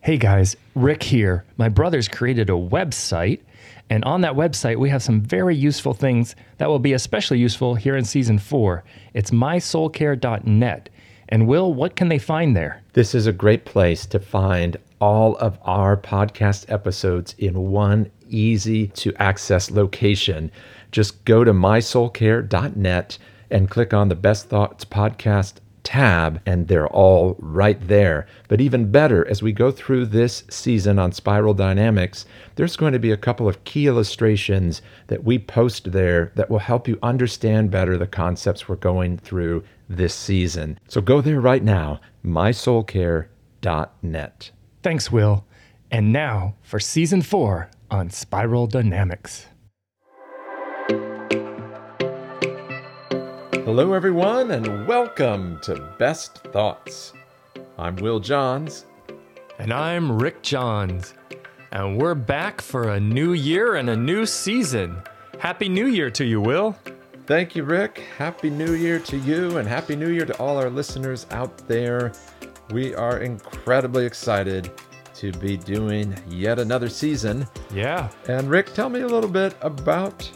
Hey guys, Rick here. My brother's created a website, and on that website, we have some very useful things that will be especially useful here in season four. It's mysoulcare.net. And Will, what can they find there? This is a great place to find all of our podcast episodes in one easy to access location. Just go to mysoulcare.net and click on the Best Thoughts Podcast tab, and they're all right there. But even better, as we go through this season on spiral dynamics, there's going to be a couple of key illustrations that we post there that will help you understand better the concepts we're going through this season. So go there right now, mysoulcare.net. Thanks, Will. And now for season four on spiral dynamics. Hello, everyone, and welcome to Best Thoughts. I'm Will Johns. And I'm Rick Johns. And we're back for a new year and a new season. Happy New Year to you, Will. Thank you, Rick. Happy New Year to you, and Happy New Year to all our listeners out there. We are incredibly excited to be doing yet another season. Yeah. And Rick, tell me a little bit about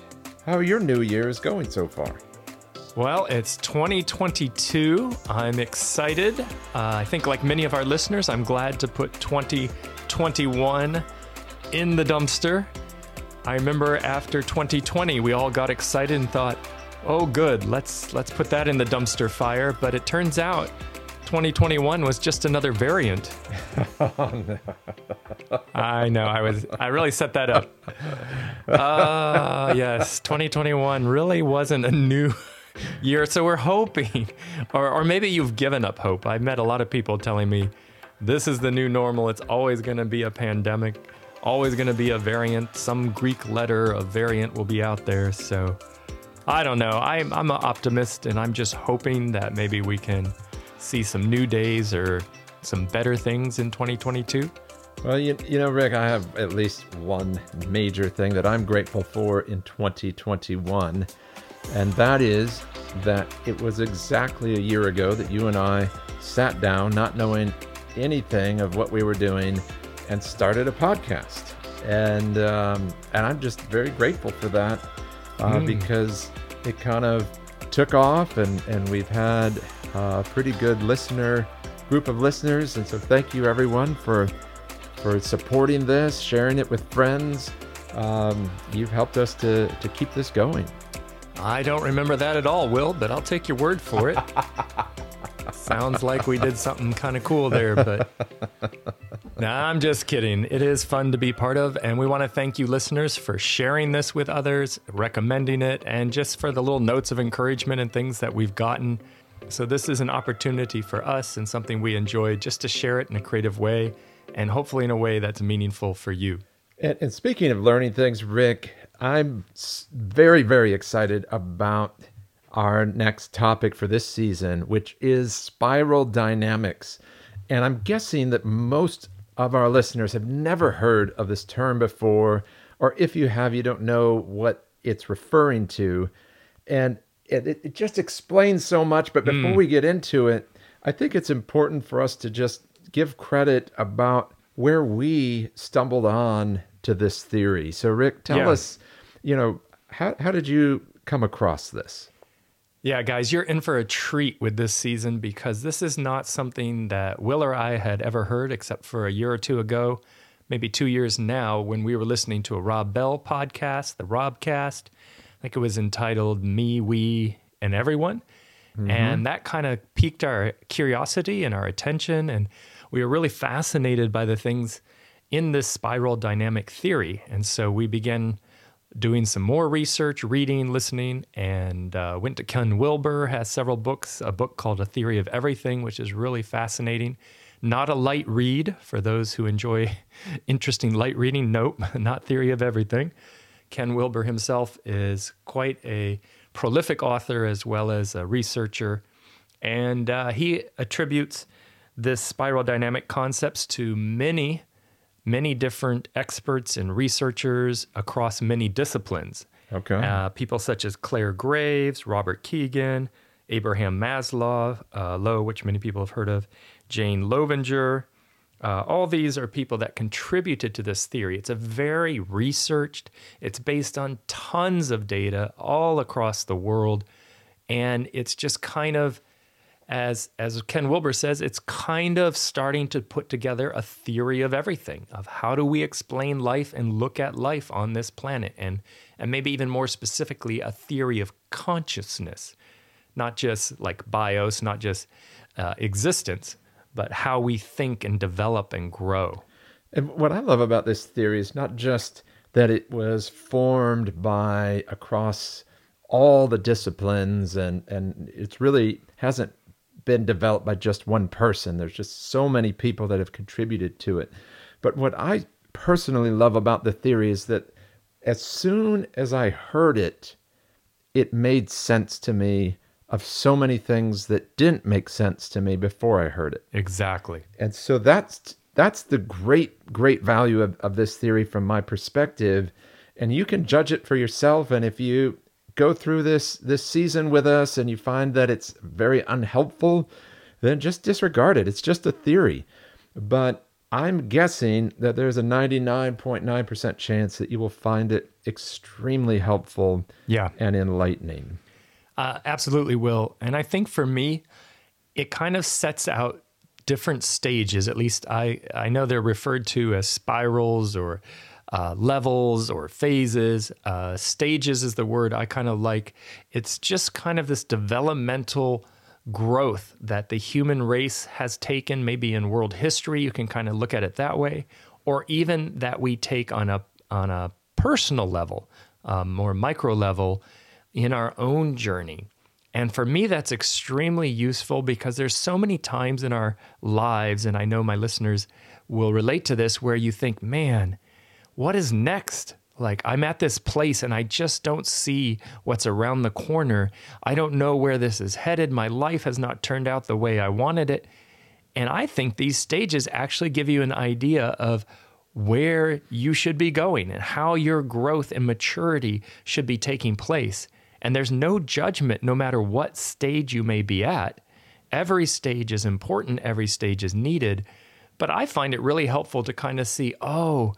how your new year is going so far. Well, it's 2022. I'm excited. Uh, I think, like many of our listeners, I'm glad to put 2021 in the dumpster. I remember after 2020, we all got excited and thought, "Oh, good, let's let's put that in the dumpster fire." But it turns out, 2021 was just another variant. oh, no. I know. I was. I really set that up. Uh, yes, 2021 really wasn't a new year. So we're hoping, or, or maybe you've given up hope. I've met a lot of people telling me this is the new normal. It's always going to be a pandemic, always going to be a variant. Some Greek letter a variant will be out there. So I don't know. I'm, I'm an optimist and I'm just hoping that maybe we can see some new days or some better things in 2022. Well, you, you know, Rick, I have at least one major thing that I'm grateful for in 2021 and that is that it was exactly a year ago that you and I sat down, not knowing anything of what we were doing, and started a podcast. And um, and I'm just very grateful for that uh, mm. because it kind of took off, and and we've had a pretty good listener group of listeners. And so thank you everyone for for supporting this, sharing it with friends. Um, you've helped us to to keep this going. I don't remember that at all, Will, but I'll take your word for it. Sounds like we did something kind of cool there, but nah, I'm just kidding. It is fun to be part of, and we want to thank you, listeners, for sharing this with others, recommending it, and just for the little notes of encouragement and things that we've gotten. So, this is an opportunity for us and something we enjoy just to share it in a creative way and hopefully in a way that's meaningful for you. And, and speaking of learning things, Rick, I'm very, very excited about our next topic for this season, which is spiral dynamics. And I'm guessing that most of our listeners have never heard of this term before, or if you have, you don't know what it's referring to. And it, it just explains so much. But before mm. we get into it, I think it's important for us to just give credit about where we stumbled on to this theory. So, Rick, tell yeah. us you know, how how did you come across this? Yeah, guys, you're in for a treat with this season because this is not something that Will or I had ever heard except for a year or two ago, maybe two years now, when we were listening to a Rob Bell podcast, the Robcast. I think it was entitled Me, We, and Everyone. Mm-hmm. And that kind of piqued our curiosity and our attention. And we were really fascinated by the things in this spiral dynamic theory. And so we began doing some more research, reading, listening, and uh, went to Ken Wilber, has several books, a book called A Theory of Everything, which is really fascinating. Not a light read for those who enjoy interesting light reading. Nope, not Theory of Everything. Ken Wilber himself is quite a prolific author as well as a researcher, and uh, he attributes this spiral dynamic concepts to many many different experts and researchers across many disciplines. Okay. Uh, people such as Clare Graves, Robert Kegan, Abraham Maslow, uh, Low, which many people have heard of, Jane Loevinger, Uh, all these are people that contributed to this theory. It's a very researched, it's based on tons of data all across the world. And it's just kind of, as, as Ken Wilber says, it's kind of starting to put together a theory of everything of how do we explain life and look at life on this planet. And, and maybe even more specifically, a theory of consciousness, not just like bios, not just uh, existence, but how we think and develop and grow. And what I love about this theory is not just that it was formed by across all the disciplines and and it's really hasn't been developed by just one person. There's just so many people that have contributed to it. But what I personally love about the theory is that as soon as I heard it, it made sense to me of so many things that didn't make sense to me before I heard it. Exactly. And so that's that's the great great value of, of this theory from my perspective. And you can judge it for yourself. And if you go through this this season with us and you find that it's very unhelpful, then just disregard it. It's just a theory. But I'm guessing that there's a 99.9% chance that you will find it extremely helpful Yeah. and enlightening. Uh, absolutely will. And I think for me, it kind of sets out different stages. At least I, I know they're referred to as spirals or uh, levels or phases. Uh, stages is the word I kind of like. It's just kind of this developmental growth that the human race has taken, maybe in world history. You can kind of look at it that way, or even that we take on a on a personal level, um, more micro level in our own journey. And for me, that's extremely useful because there's so many times in our lives, and I know my listeners will relate to this, where you think, man, what is next? Like, I'm at this place and I just don't see what's around the corner. I don't know where this is headed. My life has not turned out the way I wanted it. And I think these stages actually give you an idea of where you should be going and how your growth and maturity should be taking place. And there's no judgment no matter what stage you may be at. Every stage is important, every stage is needed. But I find it really helpful to kind of see, oh,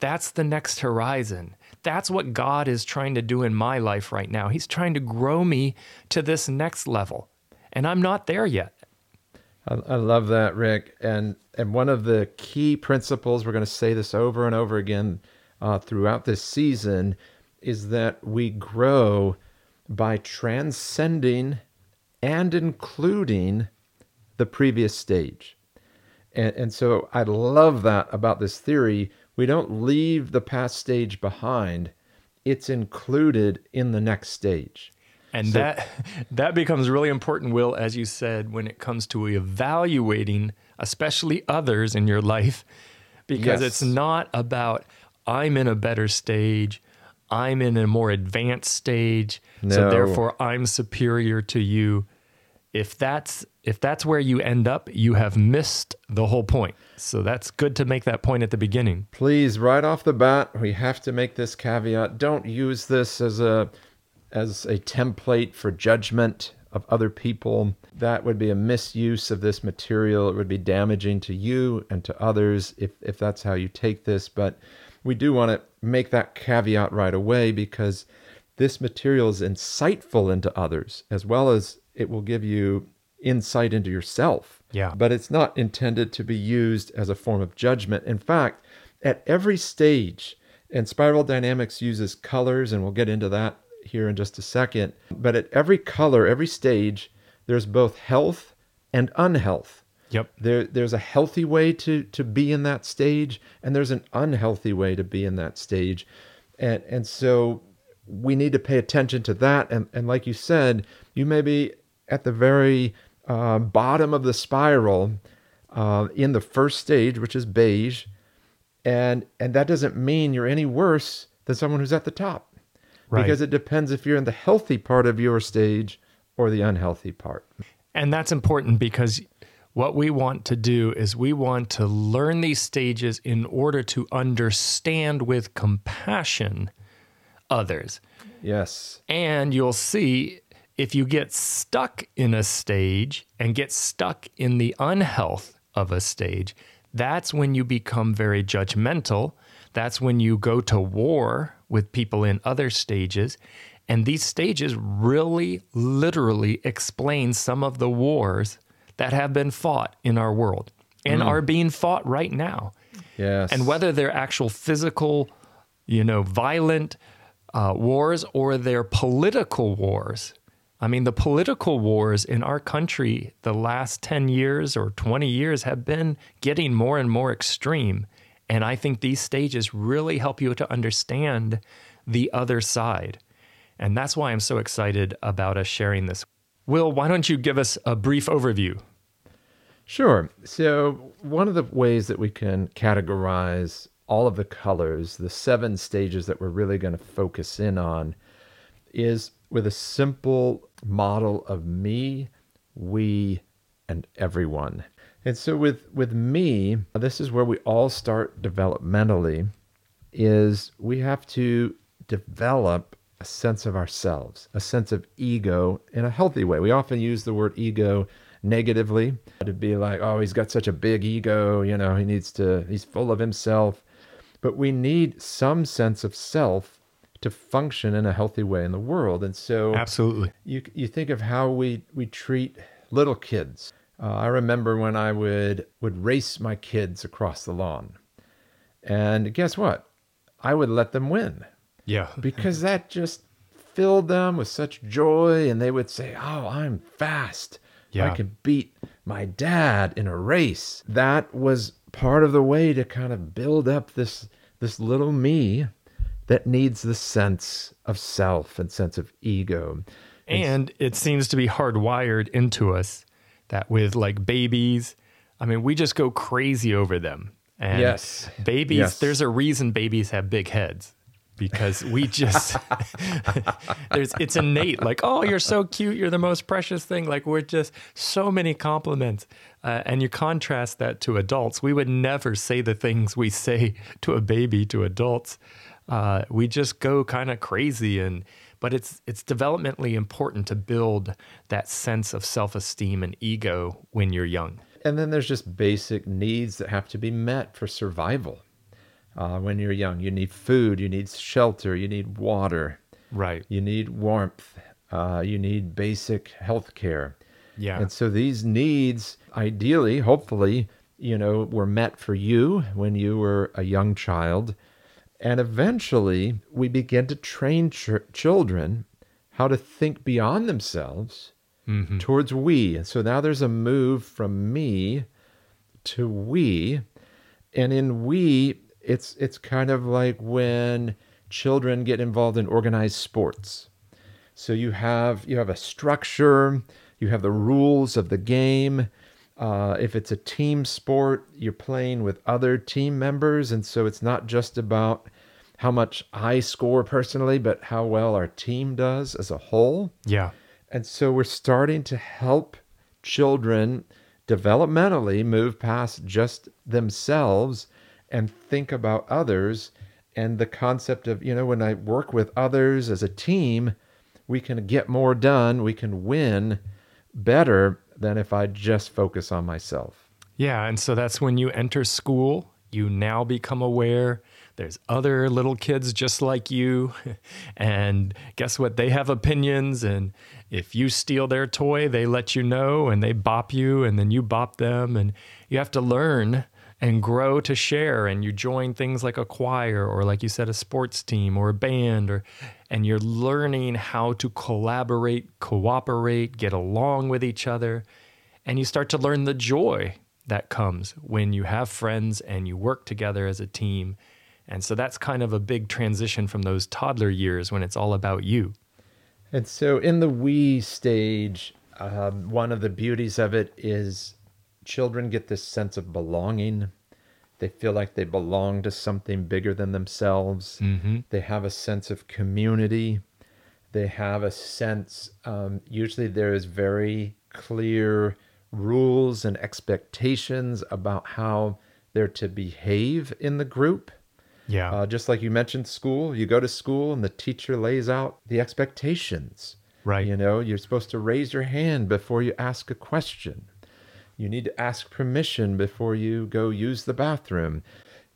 that's the next horizon. That's what God is trying to do in my life right now. He's trying to grow me to this next level. And I'm not there yet. I, I love that, Rick. And and one of the key principles we're going to say this over and over again uh, throughout this season is that we grow by transcending and including the previous stage. And, and so I love that about this theory. We don't leave the past stage behind, it's included in the next stage. And that that becomes really important, Will, as you said, when it comes to evaluating, especially others in your life, because Yes. it's not about I'm in a better stage, I'm in a more advanced stage, so therefore I'm superior to you. If that's if that's where you end up, you have missed the whole point. So that's good to make that point at the beginning. Please, right off the bat, we have to make this caveat. Don't use this as a as a template for judgment of other people. That would be a misuse of this material. It would be damaging to you and to others if, if that's how you take this. But we do want to make that caveat right away because this material is insightful into others as well as it will give you insight into yourself. Yeah. But it's not intended to be used as a form of judgment. In fact, at every stage, and spiral dynamics uses colors, and we'll get into that here in just a second. But at every color, every stage, there's both health and unhealth. Yep. There, there's a healthy way to, to be in that stage, and there's an unhealthy way to be in that stage. And, and so we need to pay attention to that. And, and like you said, you may be at the very uh, bottom of the spiral uh, in the first stage, which is beige, and and that doesn't mean you're any worse than someone who's at the top, Right. because it depends if you're in the healthy part of your stage or the unhealthy part. And that's important because what we want to do is we want to learn these stages in order to understand with compassion others. Yes. And you'll see if you get stuck in a stage and get stuck in the unhealth of a stage, that's when you become very judgmental. That's when you go to war with people in other stages. And these stages really literally explain some of the wars that have been fought in our world and are being fought right now. Yes. And whether they're actual physical, you know, violent uh, wars or they're political wars. I mean, the political wars in our country the last 10 years or 20 years have been getting more and more extreme. And I think these stages really help you to understand the other side. And that's why I'm so excited about us sharing this. Will, why don't you give us a brief overview? Sure. So, one of the ways that we can categorize all of the colors, the seven stages that we're really going to focus in on, is with a simple model of me, we, and everyone. And so with with me, this is where we all start developmentally is we have to develop a sense of ourselves, a sense of ego in a healthy way. We often use the word ego negatively to be like, oh, he's got such a big ego, you know, he needs to, he's full of himself. But we need some sense of self to function in a healthy way in the world. And so Absolutely. you, you think of how we, we treat little kids. Uh, I remember when I would, would race my kids across the lawn. And guess what? I would let them win Yeah. because that just filled them with such joy and they would say oh i'm fast Yeah. i can beat my dad in a race that was part of the way to kind of build up this this little me that needs the sense of self and sense of ego And it seems to be hardwired into us that with like babies, I mean, we just go crazy over them. And Yes. babies, Yes. there's a reason babies have big heads because we just there's it's innate like oh you're so cute you're the most precious thing like we're just so many compliments uh, and you contrast that to adults we would never say the things we say to a baby to adults uh, we just go kind of crazy and but it's it's developmentally important to build that sense of self-esteem and ego when you're young. And then there's just basic needs that have to be met for survival. Uh, when you're young you need food you need shelter you need water. Right. You need warmth, uh, you need basic health care. yeah. And so these needs, ideally, hopefully, you know, were met for you when you were a young child. And eventually, we begin to train ch- children how to think beyond themselves mm-hmm. towards we. So now there's a move from me to we. And in we, it's it's kind of like when children get involved in organized sports. So you have you have a structure, you have the rules of the game. Uh, if it's a team sport, you're playing with other team members, and so it's not just about how much I score personally, but how well our team does as a whole. yeah And so we're starting to help children developmentally move past just themselves and think about others. And the concept of, you know, when I work with others as a team, we can get more done, we can win better than if I just focus on myself. Yeah, and so that's when you enter school, you now become aware there's other little kids just like you. And guess what? They have opinions. And if you steal their toy, they let you know and they bop you and then you bop them. And you have to learn and grow to share. And you join things like a choir or, like you said, a sports team or a band. Or, and you're learning how to collaborate, cooperate, get along with each other. And you start to learn the joy that comes when you have friends and you work together as a team. And so that's kind of a big transition from those toddler years when it's all about you. And so in the we stage, um, one of the beauties of it is children get this sense of belonging. They feel like they belong to something bigger than themselves. Mm-hmm. They have a sense of community. They have a sense, um, usually, there is very clear rules and expectations about how they're to behave in the group. Yeah. Uh, just like you mentioned, school, you go to school and the teacher lays out the expectations. right. You know, you're supposed to raise your hand before you ask a question. You need to ask permission before you go use the bathroom.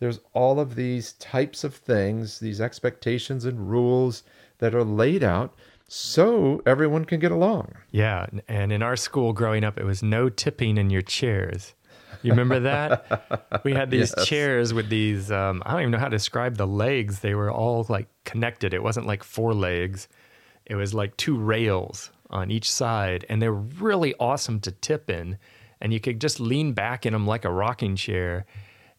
There's all of these types of things, these expectations and rules that are laid out so everyone can get along. Yeah. And in our school growing up, it was no tipping in your chairs. You remember that? we had these yes. chairs with these, um, I don't even know how to describe the legs. They were all like connected. It wasn't like four legs, it was like two rails on each side. And they're really awesome to tip in. And you could just lean back in them like a rocking chair.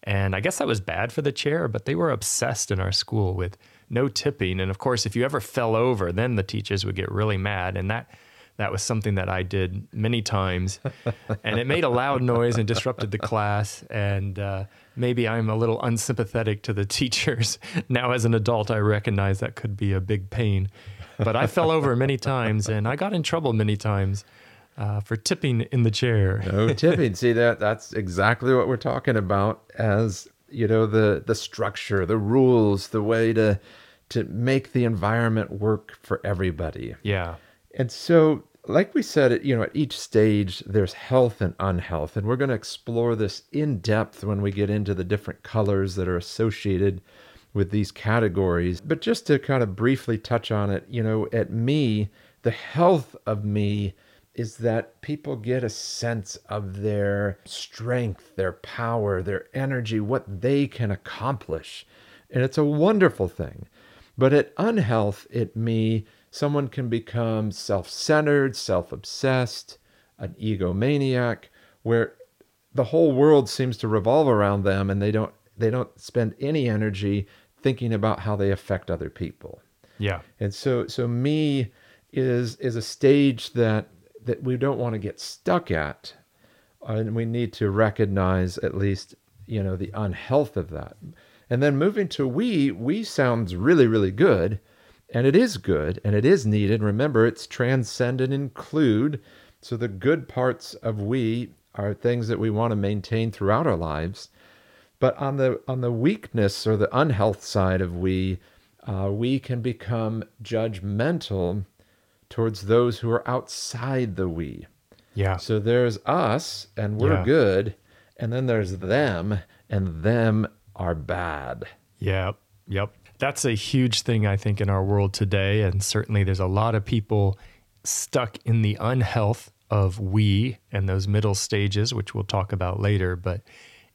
And I guess that was bad for the chair, but they were obsessed in our school with no tipping. And of course, if you ever fell over, then the teachers would get really mad. And that that was something that I did many times, and it made a loud noise and disrupted the class. And uh, maybe I'm a little unsympathetic to the teachers now. As an adult, I recognize that could be a big pain. But I fell over many times, and I got in trouble many times. Uh, for tipping in the chair. no tipping. See that that's exactly what we're talking about as you know the the structure, the rules, the way to to make the environment work for everybody. Yeah. And so, like we said, you know, at each stage, there's health and unhealth. And we're going to explore this in depth when we get into the different colors that are associated with these categories. But just to kind of briefly touch on it, you know, at me, the health of me is that people get a sense of their strength, their power, their energy, what they can accomplish. And it's a wonderful thing. But at unhealth, at me, someone can become self centered, self obsessed, an egomaniac, where the whole world seems to revolve around them and they don't they don't spend any energy thinking about how they affect other people. Yeah. And so so me is is a stage that that we don't want to get stuck at and we need to recognize at least you know the unhealth of that and then moving to we we sounds really really good and it is good and it is needed. Remember, it's transcend and include. So the good parts of we are things that we want to maintain throughout our lives. But on the on the weakness or the unhealth side of we, uh, we can become judgmental towards those who are outside the we. Yeah. So there's us and we're yeah. good, and then there's them and them are bad. Yep. Yep that's a huge thing, I think, in our world today. And certainly there's a lot of people stuck in the unhealth of we and those middle stages, which we'll talk about later. But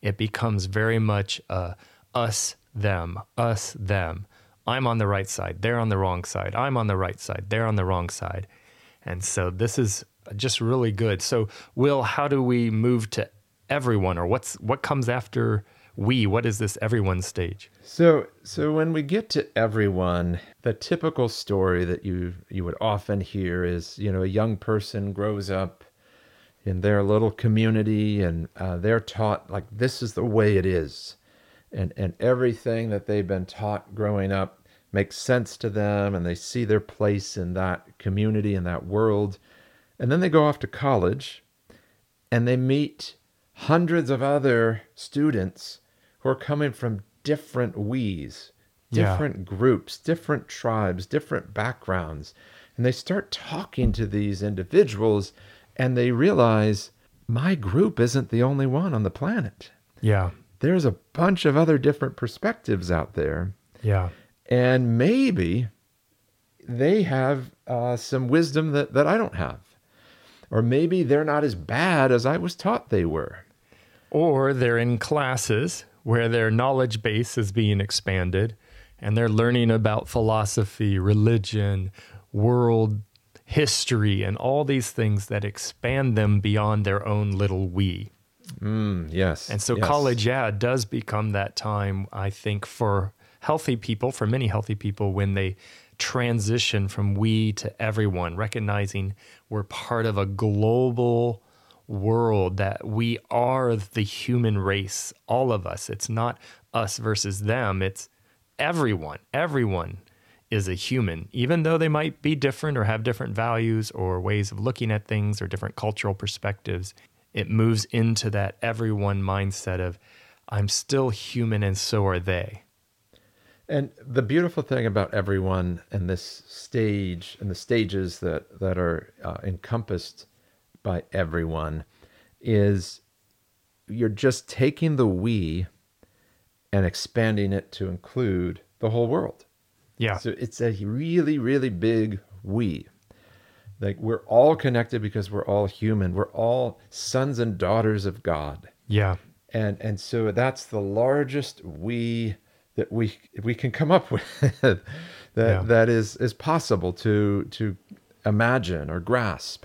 it becomes very much uh, us, them, us, them. I'm on the right side. They're on the wrong side. I'm on the right side. They're on the wrong side. And so this is just really good. So, Will, how do we move to everyone, or what's what comes after we? What is this everyone stage? So, so when we get to everyone, the typical story that you you would often hear is, you know, a young person grows up in their little community, and uh, they're taught like this is the way it is, and and everything that they've been taught growing up makes sense to them, and they see their place in that community in that world, and then they go off to college, and they meet hundreds of other students who are coming from different we's, different yeah. groups, different tribes, different backgrounds. And they start talking to these individuals and they realize my group isn't the only one on the planet. Yeah. There's a bunch of other different perspectives out there. Yeah. And maybe they have uh, some wisdom that, that I don't have. Or maybe they're not as bad as I was taught they were. Or they're in classes where their knowledge base is being expanded and they're learning about philosophy, religion, world history, and all these things that expand them beyond their own little we. Mm, yes. And so yes. college, yeah, does become that time, I think, for healthy people, for many healthy people, when they transition from we to everyone, recognizing we're part of a global world that we are the human race, all of us. It's not us versus them, it's everyone. Everyone is a human, even though they might be different or have different values or ways of looking at things or different cultural perspectives. It moves into that everyone mindset of, I'm still human and so are they. And the beautiful thing about everyone and this stage and the stages that, that are uh, encompassed by everyone is you're just taking the we and expanding it to include the whole world. Yeah. So it's a really, really big we. Like we're all connected because we're all human. We're all sons and daughters of God. Yeah. And and so that's the largest we that we we can come up with that Yeah. that is is possible to to imagine or grasp.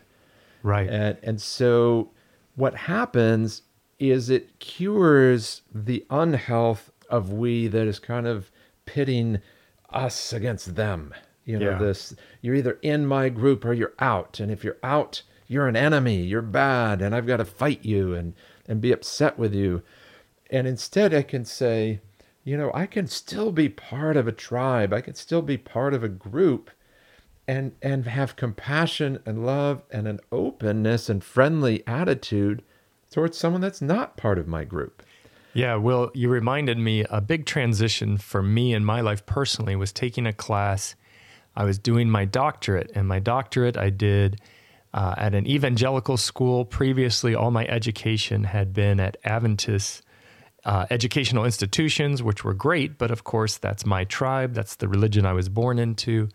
Right. And and so what happens is it cures the unhealth of we that is kind of pitting us against them. You know, Yeah. this you're either in my group or you're out. And if you're out, you're an enemy, you're bad, and I've got to fight you and and be upset with you. And instead I can say, you know, I can still be part of a tribe. I can still be part of a group and and have compassion and love and an openness and friendly attitude towards someone that's not part of my group. Yeah, well, you reminded me a big transition for me in my life personally was taking a class. I was doing my doctorate, and my doctorate I did uh, at an evangelical school. Previously, all my education had been at Adventist uh, educational institutions, which were great, but of course, that's my tribe. That's the religion I was born into.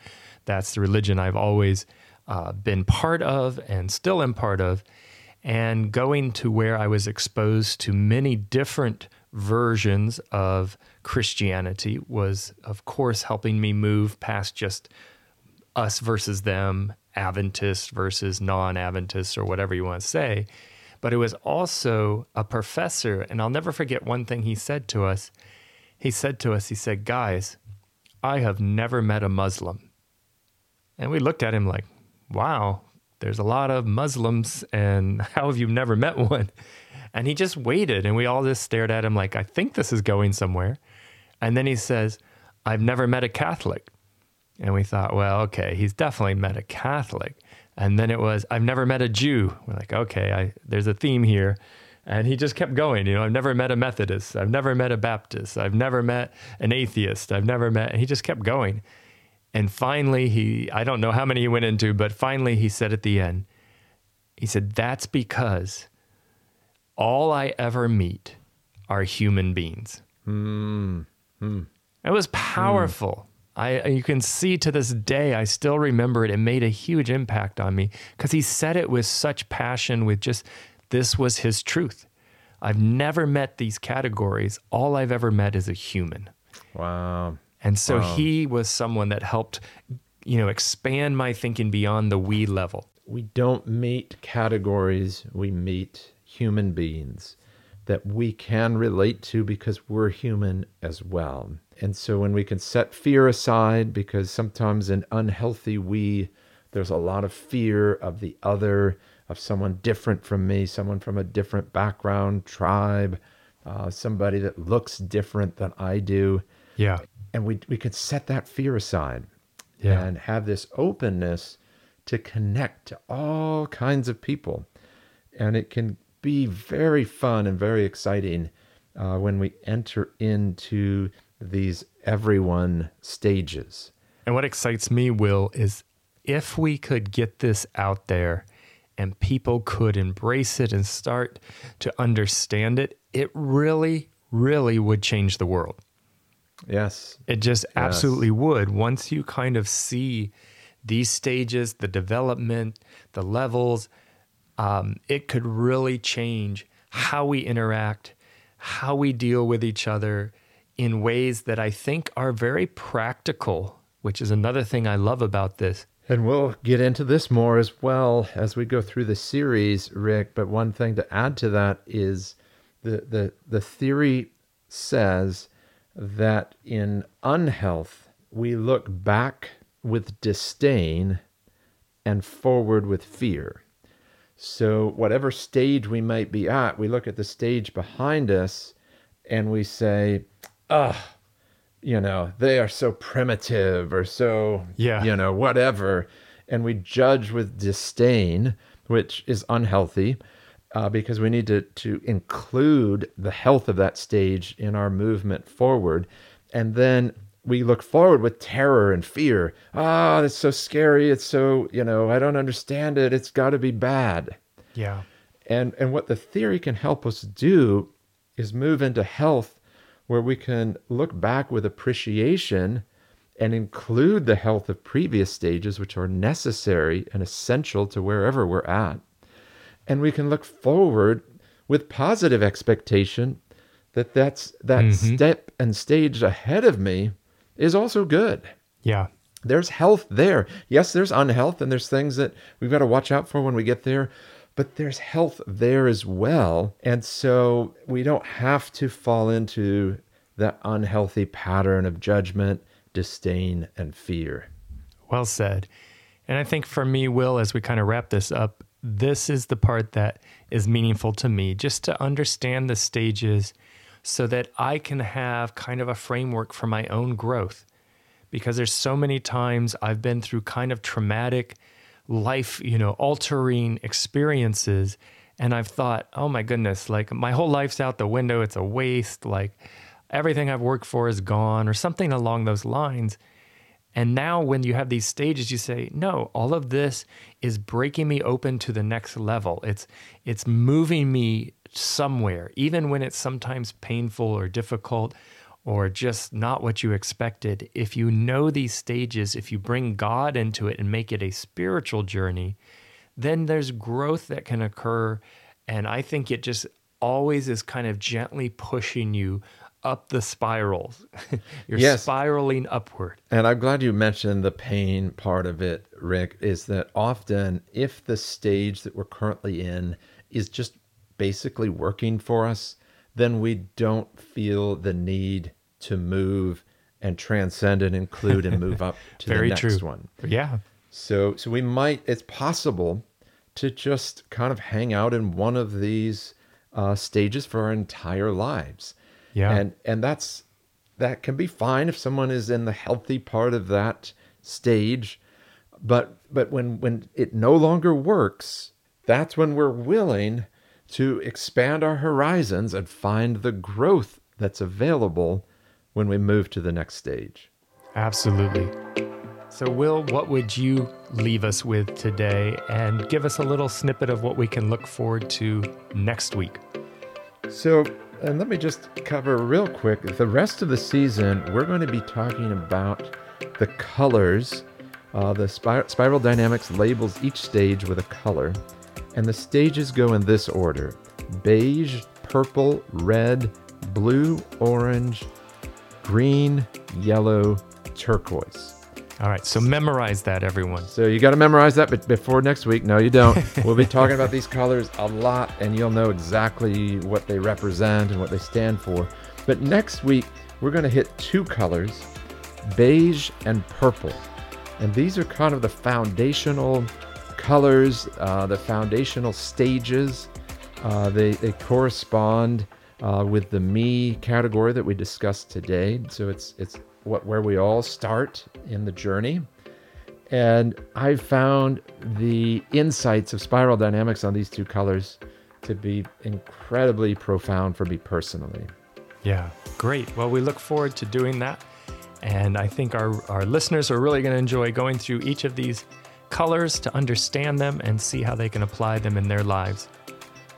That's the religion I've always uh, been part of and still am part of and going to where I was exposed to many different versions of Christianity was, of course, helping me move past just us versus them, Adventist versus non Adventist, or whatever you want to say. But it was also a professor, and I'll never forget one thing he said to us. He said to us, he said, Guys, I have never met a Muslim. And we looked at him like, wow, there's a lot of Muslims, and how have you never met one? And he just waited, and we all just stared at him like, I think this is going somewhere. And then he says, I've never met a Catholic. And we thought, well, okay, he's definitely met a Catholic. And then it was, I've never met a Jew. We're like, okay, I, there's a theme here. And he just kept going. You know, I've never met a Methodist. I've never met a Baptist. I've never met an atheist. I've never met, and he just kept going. And finally, he, I don't know how many he went into, but finally he said at the end, he said, That's because all I ever meet are human beings. Mm. Mm. It was powerful. I you can see to this day I still remember it. It made a huge impact on me because he said it with such passion with just this was his truth. I've never met these categories. All I've ever met is a human. Wow. And so he was someone that helped you know expand my thinking beyond the we level. We don't meet categories, we meet human beings that we can relate to because we're human as well. And so when we can set fear aside, because sometimes in unhealthy we, there's a lot of fear of the other, of someone different from me, someone from a different background, tribe, uh, somebody that looks different than I do. Yeah. And we, we can set that fear aside Yeah. and have this openness to connect to all kinds of people. And it can be very fun and very exciting uh, when we enter into these everyone stages. And what excites me, Will, is if we could get this out there and people could embrace it and start to understand it, it really, really would change the world. Yes. It just absolutely would. Once you kind of see these stages, the development, the levels, um, it could really change how we interact, how we deal with each other in ways that I think are very practical, which is another thing I love about this. And we'll get into this more as well as we go through the series, Rick. But one thing to add to that is the the, the theory says that in unhealth we look back with disdain and forward with fear. So whatever stage we might be at, we look at the stage behind us and we say, "Ugh, you know, they are so primitive or so, Yeah. you know, whatever. And we judge with disdain, which is unhealthy uh, because we need to, to include the health of that stage in our movement forward. And then we look forward with terror and fear. Ah, it's so scary. It's so, you know, I don't understand it. It's got to be bad. Yeah. And, and what the theory can help us do is move into health where we can look back with appreciation and include the health of previous stages, which are necessary and essential to wherever we're at. And we can look forward with positive expectation that that's that Mhm. step and stage ahead of me is also good. Yeah. There's health there. Yes, there's unhealth and there's things that we've got to watch out for when we get there, but there's health there as well. And so we don't have to fall into that unhealthy pattern of judgment, disdain, and fear. Well said. And I think for me, Will, as we kind of wrap this up, this is the part that is meaningful to me, just to understand the stages so that I can have kind of a framework for my own growth. Because there's so many times I've been through kind of traumatic, life, you know, altering experiences. And I've thought, oh my goodness, like my whole life's out the window. It's a waste. Like everything I've worked for is gone, or something along those lines. And now, when you have these stages, you say, "No, all of this is breaking me open to the next level. It's it's moving me somewhere, even when it's sometimes painful or difficult, or just not what you expected. If you know these stages, if you bring God into it and make it a spiritual journey, then there's growth that can occur. And I think it just always is kind of gently pushing you up the spirals. You're Yes. spiraling upward. And I'm glad you mentioned the pain part of it, Rick, is that often if the stage that we're currently in is just basically working for us, then we don't feel the need to move and transcend and include and move up to Very the next true. one. Yeah. So so we might it's possible to just kind of hang out in one of these uh, stages for our entire lives. Yeah. And and that's that can be fine if someone is in the healthy part of that stage. But but when when it no longer works, that's when we're willing to expand our horizons and find the growth that's available when we move to the next stage. Absolutely. So, Will, what would you leave us with today and give us a little snippet of what we can look forward to next week? So, and let me just cover real quick the rest of the season. We're going to be talking about the colors. Uh, the spir- spiral dynamics labels each stage with a color, and the stages go in this order beige, purple, red, blue, orange, green, yellow, turquoise. All right, so memorize that, everyone. So you got to memorize that but before next week. No, you don't. we'll be talking about these colors a lot, and you'll know exactly what they represent and what they stand for. But next week, we're going to hit two colors beige and purple. And these are kind of the foundational colors, uh, the foundational stages. Uh, they, they correspond uh, with the me category that we discussed today. So it's, it's what, where we all start in the journey. And I found the insights of spiral dynamics on these two colors to be incredibly profound for me personally. Yeah, great. Well, we look forward to doing that. And I think our, our listeners are really going to enjoy going through each of these colors to understand them and see how they can apply them in their lives.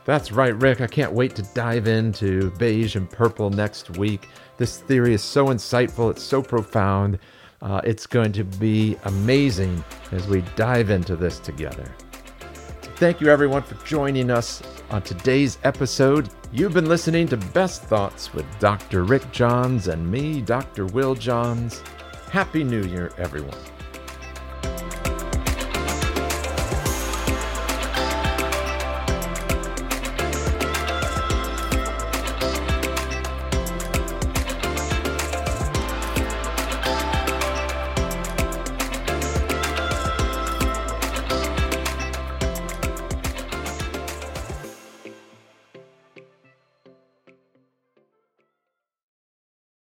That's right, Rick. I can't wait to dive into beige and purple next week. This theory is so insightful, it's so profound. Uh, it's going to be amazing as we dive into this together. Thank you, everyone, for joining us on today's episode. You've been listening to Best Thoughts with Dr. Rick Johns and me, Dr. Will Johns. Happy New Year, everyone.